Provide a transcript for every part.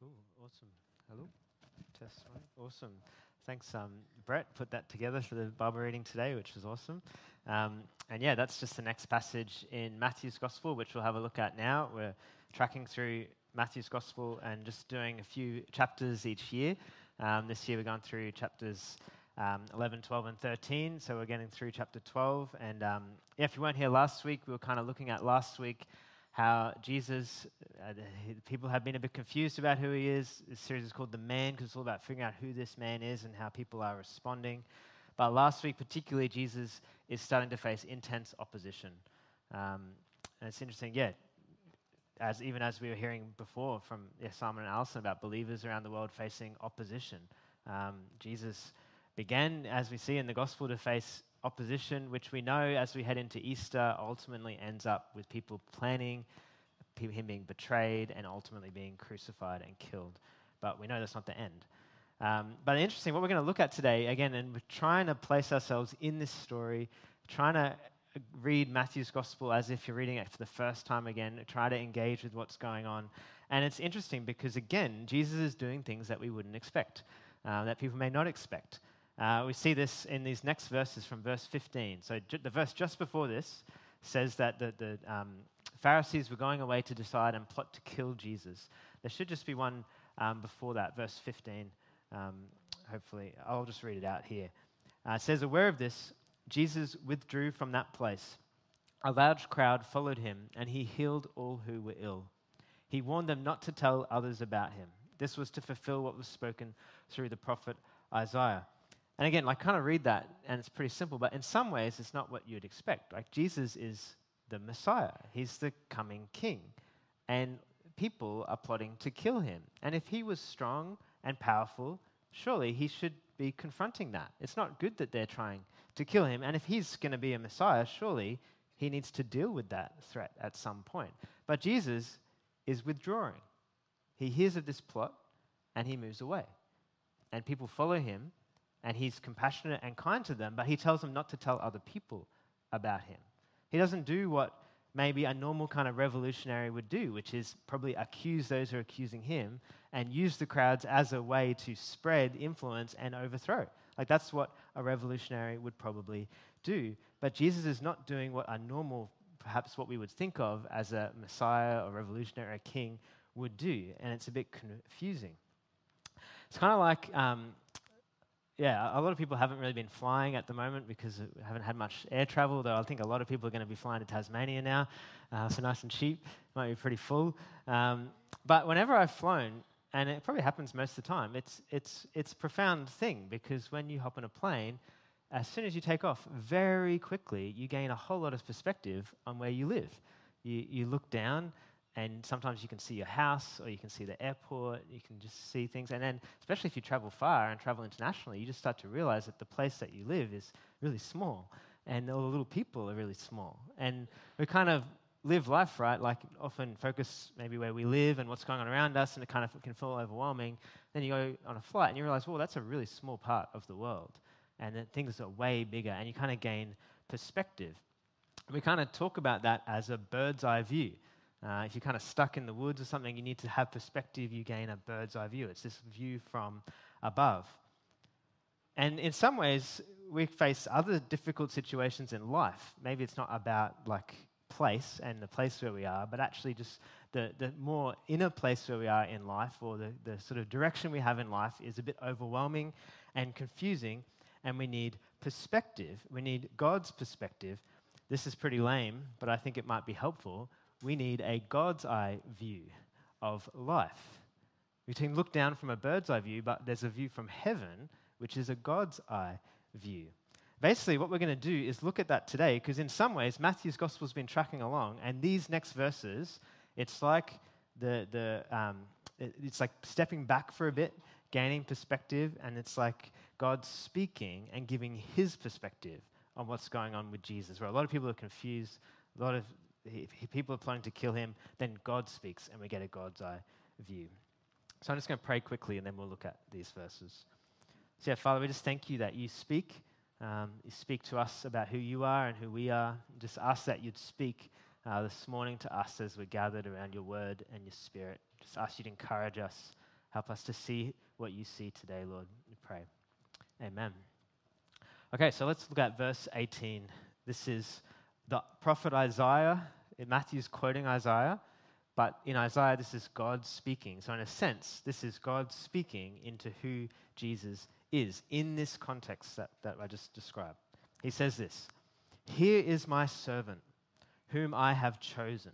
Cool. Awesome. Hello. Test one. Awesome. Thanks, um, Brett. Put that together for the Bible reading today, which was awesome. Um, and yeah, that's just the next passage in Matthew's Gospel, which we'll have a look at now. We're tracking through Matthew's Gospel and just doing a few chapters each year. Um, this year we're going through chapters um, 11, 12, and 13. So we're getting through chapter 12. And um, yeah, if you weren't here last week, we were kind of looking at last week how Jesus, uh, people have been a bit confused about who he is. This series is called The Man because it's all about figuring out who this man is and how people are responding. But last week, particularly, Jesus is starting to face intense opposition. Um, and it's interesting, yeah, as even as we were hearing before from yeah, Simon and Alison about believers around the world facing opposition. Um, Jesus began, as we see in the gospel, to face opposition, which we know as we head into Easter ultimately ends up with people planning, him being betrayed, and ultimately being crucified and killed. But we know that's not the end. Um, but interesting, what we're going to look at today, again, and we're trying to place ourselves in this story, trying to read Matthew's gospel as if you're reading it for the first time again, try to engage with what's going on. And it's interesting because, again, Jesus is doing things that we wouldn't expect, uh, that people may not expect. Uh, we see this in these next verses from verse 15. So, ju- the verse just before this says that the, the um, Pharisees were going away to decide and plot to kill Jesus. There should just be one um, before that, verse 15. Um, hopefully, I'll just read it out here. Uh, it says, Aware of this, Jesus withdrew from that place. A large crowd followed him, and he healed all who were ill. He warned them not to tell others about him. This was to fulfill what was spoken through the prophet Isaiah. And again, I kind of read that and it's pretty simple, but in some ways it's not what you'd expect. Like Jesus is the Messiah, he's the coming king. And people are plotting to kill him. And if he was strong and powerful, surely he should be confronting that. It's not good that they're trying to kill him. And if he's going to be a Messiah, surely he needs to deal with that threat at some point. But Jesus is withdrawing. He hears of this plot and he moves away. And people follow him and he's compassionate and kind to them, but he tells them not to tell other people about him. He doesn't do what maybe a normal kind of revolutionary would do, which is probably accuse those who are accusing him and use the crowds as a way to spread influence and overthrow. Like that's what a revolutionary would probably do. But Jesus is not doing what a normal, perhaps what we would think of as a Messiah or revolutionary or king would do. And it's a bit confusing. It's kind of like um, yeah, a lot of people haven't really been flying at the moment because we haven't had much air travel, though I think a lot of people are going to be flying to Tasmania now. Uh, so nice and cheap, might be pretty full. Um, but whenever I've flown, and it probably happens most of the time, it's, it's, it's a profound thing because when you hop on a plane, as soon as you take off, very quickly you gain a whole lot of perspective on where you live. You, you look down and sometimes you can see your house or you can see the airport, you can just see things. And then, especially if you travel far and travel internationally, you just start to realize that the place that you live is really small and all the little people are really small. And we kind of live life, right? Like often focus maybe where we live and what's going on around us, and it kind of can feel overwhelming. Then you go on a flight and you realize, well, that's a really small part of the world. And that things are way bigger, and you kind of gain perspective. We kind of talk about that as a bird's eye view. Uh, if you're kind of stuck in the woods or something, you need to have perspective. You gain a bird's eye view. It's this view from above. And in some ways, we face other difficult situations in life. Maybe it's not about like place and the place where we are, but actually just the, the more inner place where we are in life or the, the sort of direction we have in life is a bit overwhelming and confusing, and we need perspective. We need God's perspective. This is pretty lame, but I think it might be helpful we need a God's eye view of life. We can look down from a bird's eye view, but there's a view from heaven, which is a God's eye view. Basically, what we're going to do is look at that today, because in some ways, Matthew's gospel's been tracking along, and these next verses, it's like the, the um, it's like stepping back for a bit, gaining perspective, and it's like God speaking and giving his perspective on what's going on with Jesus. Where a lot of people are confused, a lot of if people are planning to kill him, then God speaks and we get a God's eye view. So I'm just going to pray quickly and then we'll look at these verses. So, yeah, Father, we just thank you that you speak. Um, you speak to us about who you are and who we are. Just ask that you'd speak uh, this morning to us as we're gathered around your word and your spirit. Just ask you to encourage us Help us to see what you see today, Lord. We pray. Amen. Okay, so let's look at verse 18. This is the prophet Isaiah. Matthew's quoting Isaiah, but in Isaiah, this is God speaking. So, in a sense, this is God speaking into who Jesus is in this context that, that I just described. He says this Here is my servant, whom I have chosen,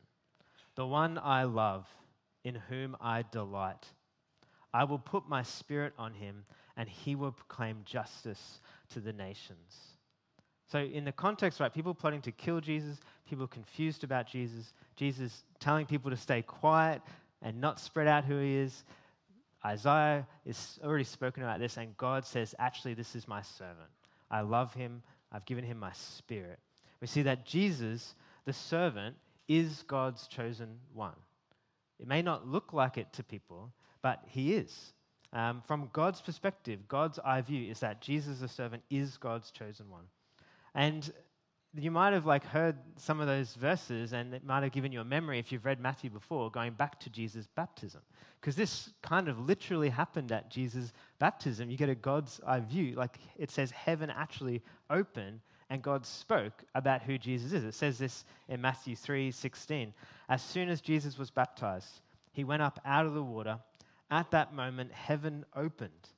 the one I love, in whom I delight. I will put my spirit on him, and he will proclaim justice to the nations. So, in the context, right, people plotting to kill Jesus, people confused about Jesus, Jesus telling people to stay quiet and not spread out who he is. Isaiah is already spoken about this, and God says, Actually, this is my servant. I love him. I've given him my spirit. We see that Jesus, the servant, is God's chosen one. It may not look like it to people, but he is. Um, from God's perspective, God's eye view is that Jesus, the servant, is God's chosen one. And you might have like heard some of those verses and it might have given you a memory if you've read Matthew before going back to Jesus' baptism. Because this kind of literally happened at Jesus' baptism. You get a God's eye view. Like it says heaven actually opened and God spoke about who Jesus is. It says this in Matthew 3:16 As soon as Jesus was baptized, he went up out of the water. At that moment, heaven opened.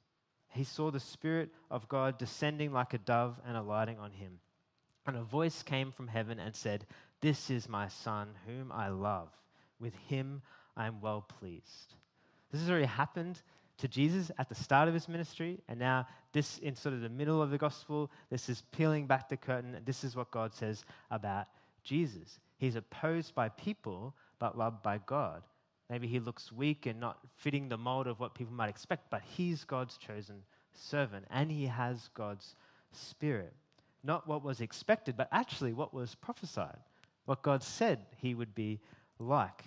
He saw the Spirit of God descending like a dove and alighting on him. And a voice came from heaven and said, This is my Son, whom I love. With him I am well pleased. This has already happened to Jesus at the start of his ministry, and now this in sort of the middle of the gospel, this is peeling back the curtain. This is what God says about Jesus. He's opposed by people, but loved by God. Maybe he looks weak and not fitting the mold of what people might expect, but he's God's chosen servant, and he has God's spirit not what was expected, but actually what was prophesied, what God said he would be like.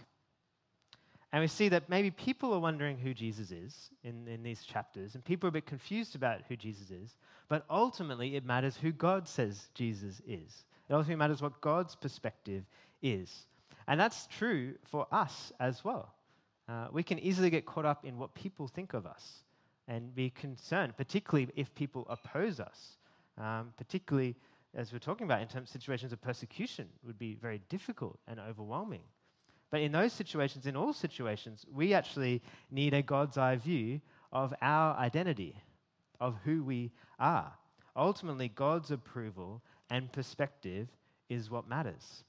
And we see that maybe people are wondering who Jesus is in, in these chapters, and people are a bit confused about who Jesus is, but ultimately it matters who God says Jesus is. It ultimately matters what God's perspective is. And that's true for us as well. Uh, we can easily get caught up in what people think of us and be concerned, particularly if people oppose us um, particularly as we're talking about in terms of situations of persecution, would be very difficult and overwhelming. But in those situations, in all situations, we actually need a God's eye view of our identity, of who we are. Ultimately, God's approval and perspective is what matters.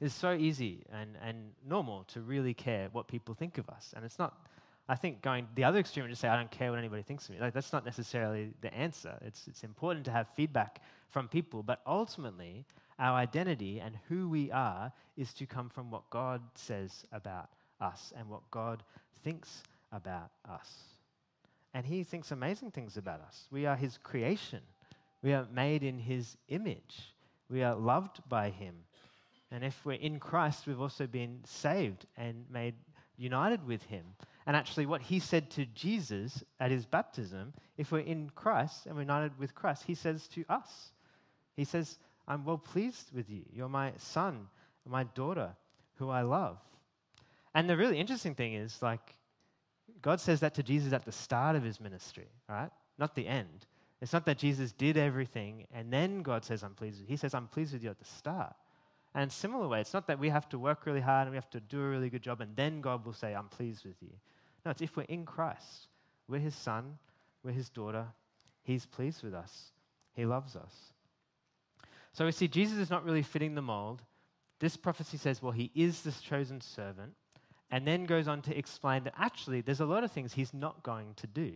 It's so easy and, and normal to really care what people think of us. And it's not I think going the other extreme and just say, I don't care what anybody thinks of me, like, that's not necessarily the answer. It's, it's important to have feedback from people, but ultimately, our identity and who we are is to come from what God says about us and what God thinks about us. And He thinks amazing things about us. We are His creation, we are made in His image, we are loved by Him. And if we're in Christ, we've also been saved and made united with Him. And actually, what he said to Jesus at his baptism, if we're in Christ and we're united with Christ, he says to us, He says, I'm well pleased with you. You're my son, my daughter, who I love. And the really interesting thing is, like, God says that to Jesus at the start of his ministry, right? Not the end. It's not that Jesus did everything and then God says, I'm pleased with you. He says, I'm pleased with you at the start. And similar way, it's not that we have to work really hard and we have to do a really good job and then God will say, I'm pleased with you. No, it's if we're in Christ. We're his son, we're his daughter. He's pleased with us, he loves us. So we see Jesus is not really fitting the mold. This prophecy says, well, he is this chosen servant, and then goes on to explain that actually there's a lot of things he's not going to do.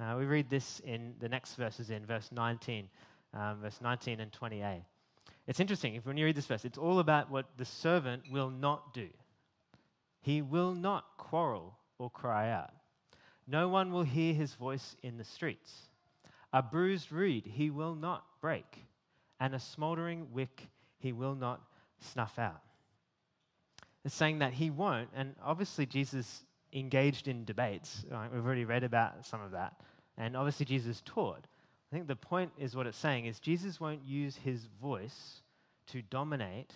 Uh, we read this in the next verses in verse 19, um, verse 19 and 28. It's interesting, if when you read this verse, it's all about what the servant will not do. He will not quarrel or cry out. No one will hear his voice in the streets. A bruised reed he will not break, and a smoldering wick he will not snuff out. It's saying that he won't, and obviously Jesus engaged in debates. Right? We've already read about some of that. And obviously Jesus taught. I think the point is what it's saying is Jesus won't use his voice to dominate,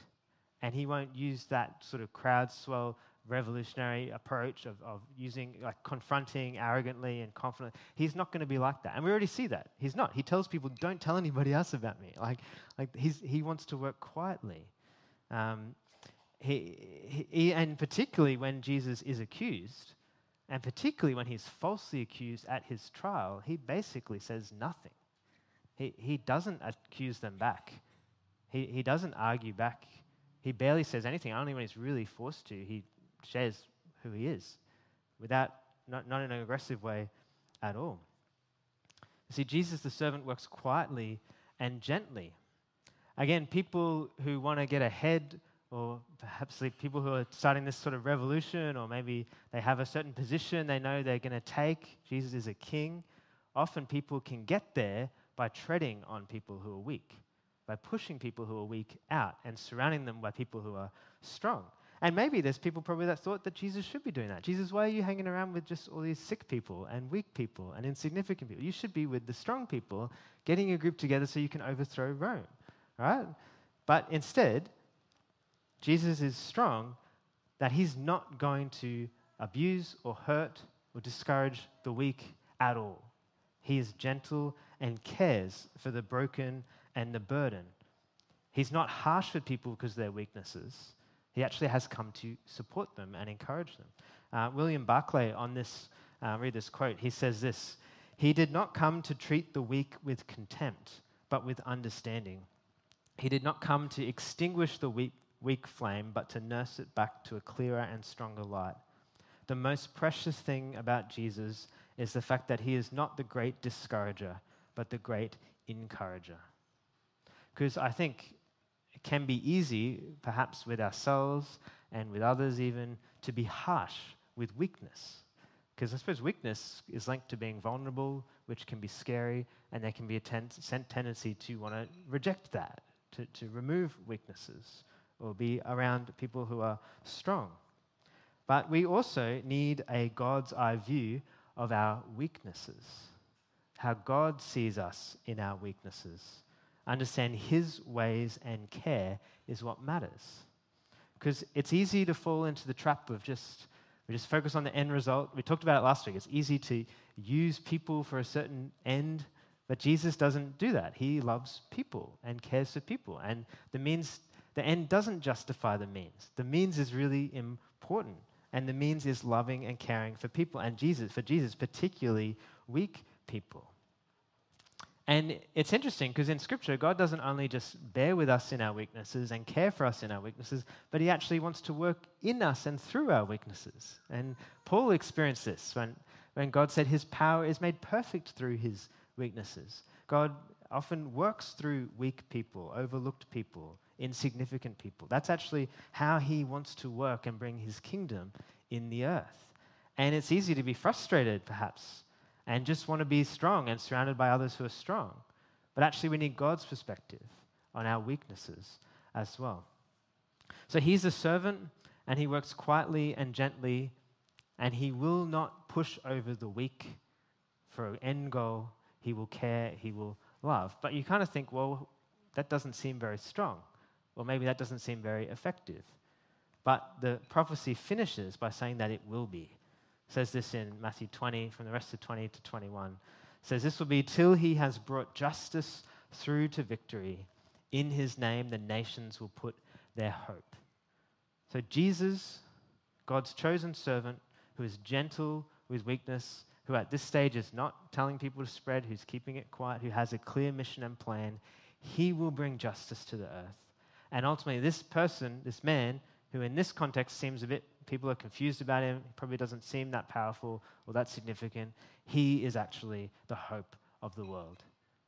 and he won't use that sort of crowd swell revolutionary approach of, of using, like, confronting arrogantly and confidently. He's not going to be like that. And we already see that. He's not. He tells people, don't tell anybody else about me. Like, like he's, he wants to work quietly. Um, he, he, and particularly when Jesus is accused, and particularly when he's falsely accused at his trial, he basically says nothing. He, he doesn't accuse them back. He, he doesn't argue back. He barely says anything. Only when he's really forced to, he shares who he is without, not, not in an aggressive way at all. You see, Jesus the servant works quietly and gently. Again, people who want to get ahead, or perhaps like people who are starting this sort of revolution, or maybe they have a certain position they know they're going to take. Jesus is a king. Often people can get there by treading on people who are weak, by pushing people who are weak out and surrounding them by people who are strong. And maybe there's people probably that thought that Jesus should be doing that. Jesus, why are you hanging around with just all these sick people and weak people and insignificant people? You should be with the strong people, getting a group together so you can overthrow Rome. Right? But instead, Jesus is strong that he's not going to abuse or hurt or discourage the weak at all. He is gentle and cares for the broken and the burden. He's not harsh with people because of their weaknesses. He actually has come to support them and encourage them. Uh, William Barclay, on this, uh, read this quote. He says this He did not come to treat the weak with contempt, but with understanding. He did not come to extinguish the weak, weak flame, but to nurse it back to a clearer and stronger light. The most precious thing about Jesus is the fact that he is not the great discourager, but the great encourager. Because I think it can be easy, perhaps with ourselves and with others even, to be harsh with weakness. Because I suppose weakness is linked to being vulnerable, which can be scary, and there can be a ten- tendency to want to reject that, to, to remove weaknesses, or be around people who are strong. But we also need a God's eye view of our weaknesses, how God sees us in our weaknesses understand His ways and care is what matters. Because it's easy to fall into the trap of just, we just focus on the end result. We talked about it last week. It's easy to use people for a certain end, but Jesus doesn't do that. He loves people and cares for people. And the means, the end doesn't justify the means. The means is really important. And the means is loving and caring for people. And Jesus, for Jesus, particularly weak people. And it's interesting because in Scripture, God doesn't only just bear with us in our weaknesses and care for us in our weaknesses, but He actually wants to work in us and through our weaknesses. And Paul experienced this when, when God said His power is made perfect through His weaknesses. God often works through weak people, overlooked people, insignificant people. That's actually how He wants to work and bring His kingdom in the earth. And it's easy to be frustrated, perhaps and just want to be strong and surrounded by others who are strong. But actually, we need God's perspective on our weaknesses as well. So he's a servant, and he works quietly and gently, and he will not push over the weak for an end goal. He will care, he will love. But you kind of think, well, that doesn't seem very strong, or maybe that doesn't seem very effective. But the prophecy finishes by saying that it will be It says this in Matthew 20, from the rest of 20 to 21. It says, This will be till he has brought justice through to victory. In his name, the nations will put their hope. So, Jesus, God's chosen servant, who is gentle with weakness, who at this stage is not telling people to spread, who's keeping it quiet, who has a clear mission and plan, he will bring justice to the earth. And ultimately, this person, this man, who in this context seems a bit people are confused about him. Probably doesn't seem that powerful or that significant. He is actually the hope of the world.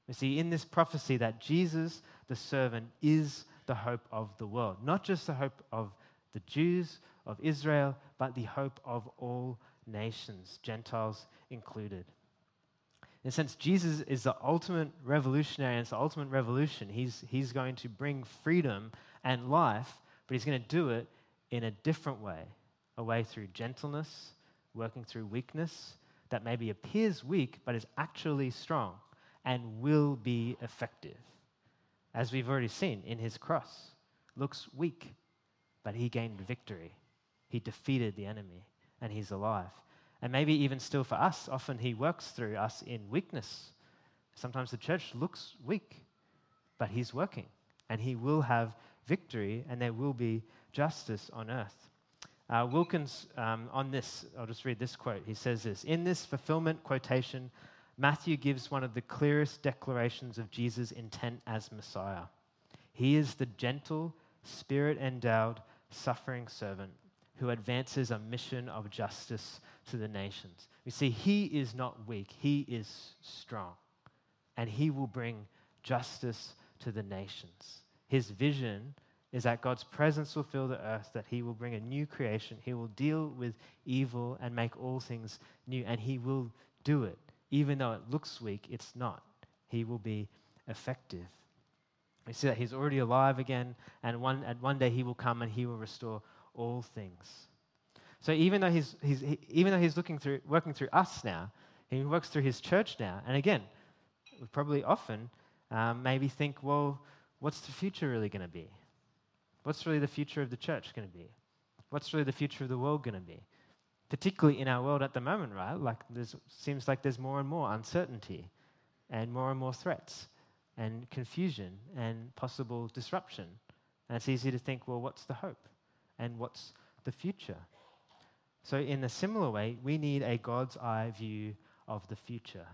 We see in this prophecy that Jesus, the servant, is the hope of the world. Not just the hope of the Jews, of Israel, but the hope of all nations, Gentiles included. In a sense, Jesus is the ultimate revolutionary, and it's the ultimate revolution. He's, he's going to bring freedom and life, but he's going to do it in a different way a way through gentleness, working through weakness that maybe appears weak but is actually strong and will be effective. As we've already seen in his cross, looks weak, but he gained victory. He defeated the enemy and he's alive. And maybe even still for us, often he works through us in weakness. Sometimes the church looks weak, but he's working and he will have victory and there will be justice on earth. Uh, Wilkins, um, on this, I'll just read this quote. He says this In this fulfillment quotation, Matthew gives one of the clearest declarations of Jesus' intent as Messiah. He is the gentle, spirit endowed, suffering servant who advances a mission of justice to the nations. We see, he is not weak, he is strong, and he will bring justice to the nations. His vision is that God's presence will fill the earth, that he will bring a new creation, he will deal with evil and make all things new, and he will do it. Even though it looks weak, it's not. He will be effective. We see that he's already alive again, and one, and one day he will come and he will restore all things. So even though he's, he's he, even though he's looking through, working through us now, he works through his church now. And again, we probably often um, maybe think, well, what's the future really going to be? What's really the future of the church going to be? What's really the future of the world going to be? Particularly in our world at the moment, right? Like, there seems like there's more and more uncertainty and more and more threats and confusion and possible disruption. And it's easy to think, well, what's the hope? And what's the future? So, in a similar way, we need a God's eye view of the future.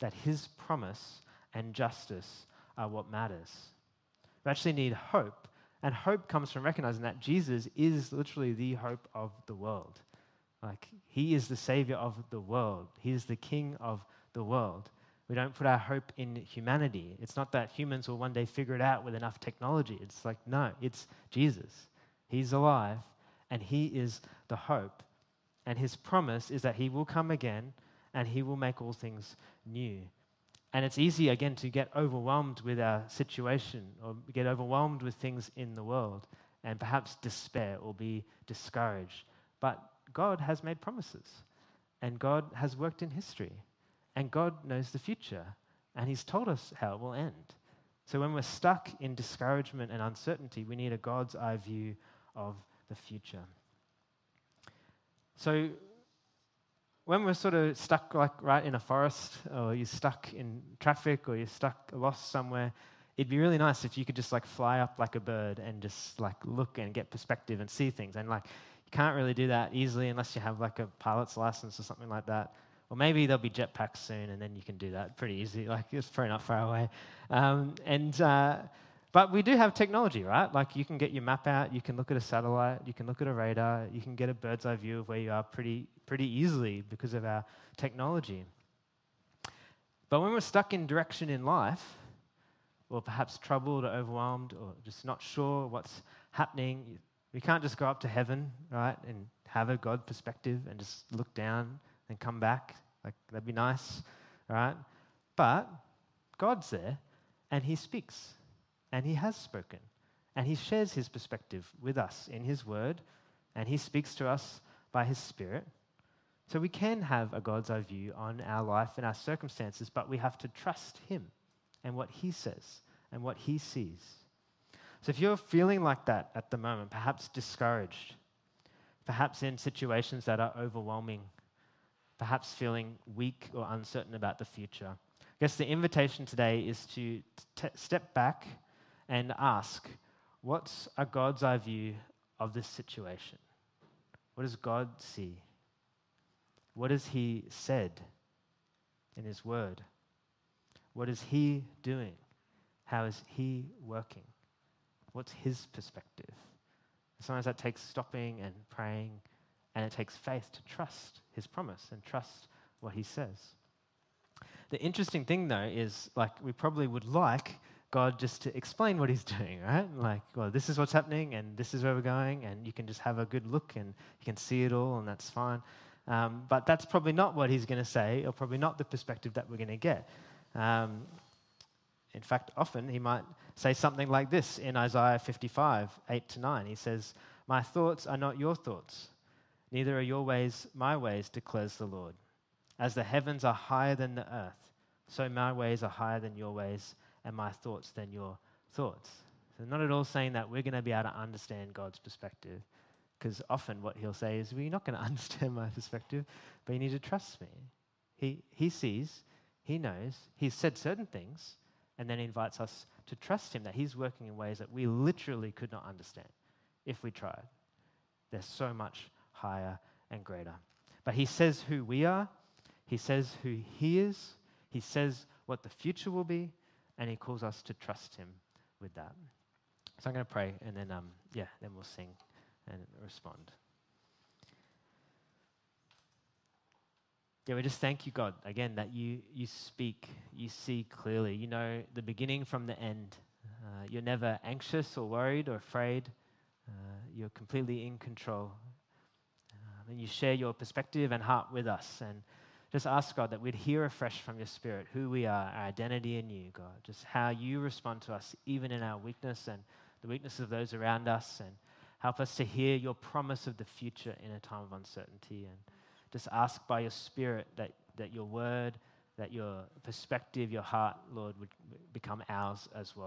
That his promise and justice are what matters. We actually need hope. And hope comes from recognizing that Jesus is literally the hope of the world. Like, he is the savior of the world, he is the king of the world. We don't put our hope in humanity. It's not that humans will one day figure it out with enough technology. It's like, no, it's Jesus. He's alive, and He is the hope. And His promise is that He will come again and He will make all things new. And it's easy, again, to get overwhelmed with our situation or get overwhelmed with things in the world and perhaps despair or be discouraged. But God has made promises, and God has worked in history. And God knows the future, and He's told us how it will end. So when we're stuck in discouragement and uncertainty, we need a God's eye view of the future. So when we're sort of stuck like right in a forest, or you're stuck in traffic, or you're stuck lost somewhere, it'd be really nice if you could just like fly up like a bird and just like look and get perspective and see things. And like you can't really do that easily unless you have like a pilot's license or something like that. Or maybe there'll be jetpacks soon, and then you can do that pretty easy. Like it's probably not far away. Um, and uh, but we do have technology, right? Like you can get your map out, you can look at a satellite, you can look at a radar, you can get a bird's eye view of where you are pretty pretty easily because of our technology. But when we're stuck in direction in life, or perhaps troubled or overwhelmed, or just not sure what's happening, we can't just go up to heaven, right, and have a God perspective and just look down and come back. Like, that'd be nice, right? But God's there and He speaks and He has spoken and He shares His perspective with us in His Word and He speaks to us by His Spirit. So we can have a God's eye view on our life and our circumstances, but we have to trust Him and what He says and what He sees. So if you're feeling like that at the moment, perhaps discouraged, perhaps in situations that are overwhelming perhaps feeling weak or uncertain about the future. I guess the invitation today is to t- step back and ask, what's a God's eye view of this situation? What does God see? What has He said in His Word? What is He doing? How is He working? What's His perspective? Sometimes that takes stopping and praying and it takes faith to trust his promise and trust what he says. The interesting thing, though, is like we probably would like God just to explain what he's doing, right? Like, well, this is what's happening and this is where we're going, and you can just have a good look and you can see it all, and that's fine. Um, but that's probably not what he's going to say, or probably not the perspective that we're going to get. Um, in fact, often he might say something like this in Isaiah 55, 8 to 9. He says, My thoughts are not your thoughts Neither are your ways my ways, declares the Lord. As the heavens are higher than the earth, so my ways are higher than your ways, and my thoughts than your thoughts. So, not at all saying that we're going to be able to understand God's perspective. Because often what he'll say is, Well, you're not going to understand my perspective, but you need to trust me. He, he sees, he knows, he's said certain things, and then he invites us to trust him that he's working in ways that we literally could not understand if we tried. They're so much higher and greater. But he says who we are, he says who he is, he says what the future will be, and he calls us to trust him with that. So I'm going to pray, and then, um, yeah, then we'll sing and respond. Yeah, we just thank you, God, again, that you, you speak, you see clearly. You know the beginning from the end. Uh, you're never anxious or worried or afraid. Uh, you're completely in control. Um, and you share your perspective and heart with us. And just ask, God, that we'd hear afresh from your Spirit who we are, our identity in you, God. Just how you respond to us, even in our weakness and the weakness of those around us. And help us to hear your promise of the future in a time of uncertainty. And just ask by your Spirit that, that your word, that your perspective, your heart, Lord, would become ours as well.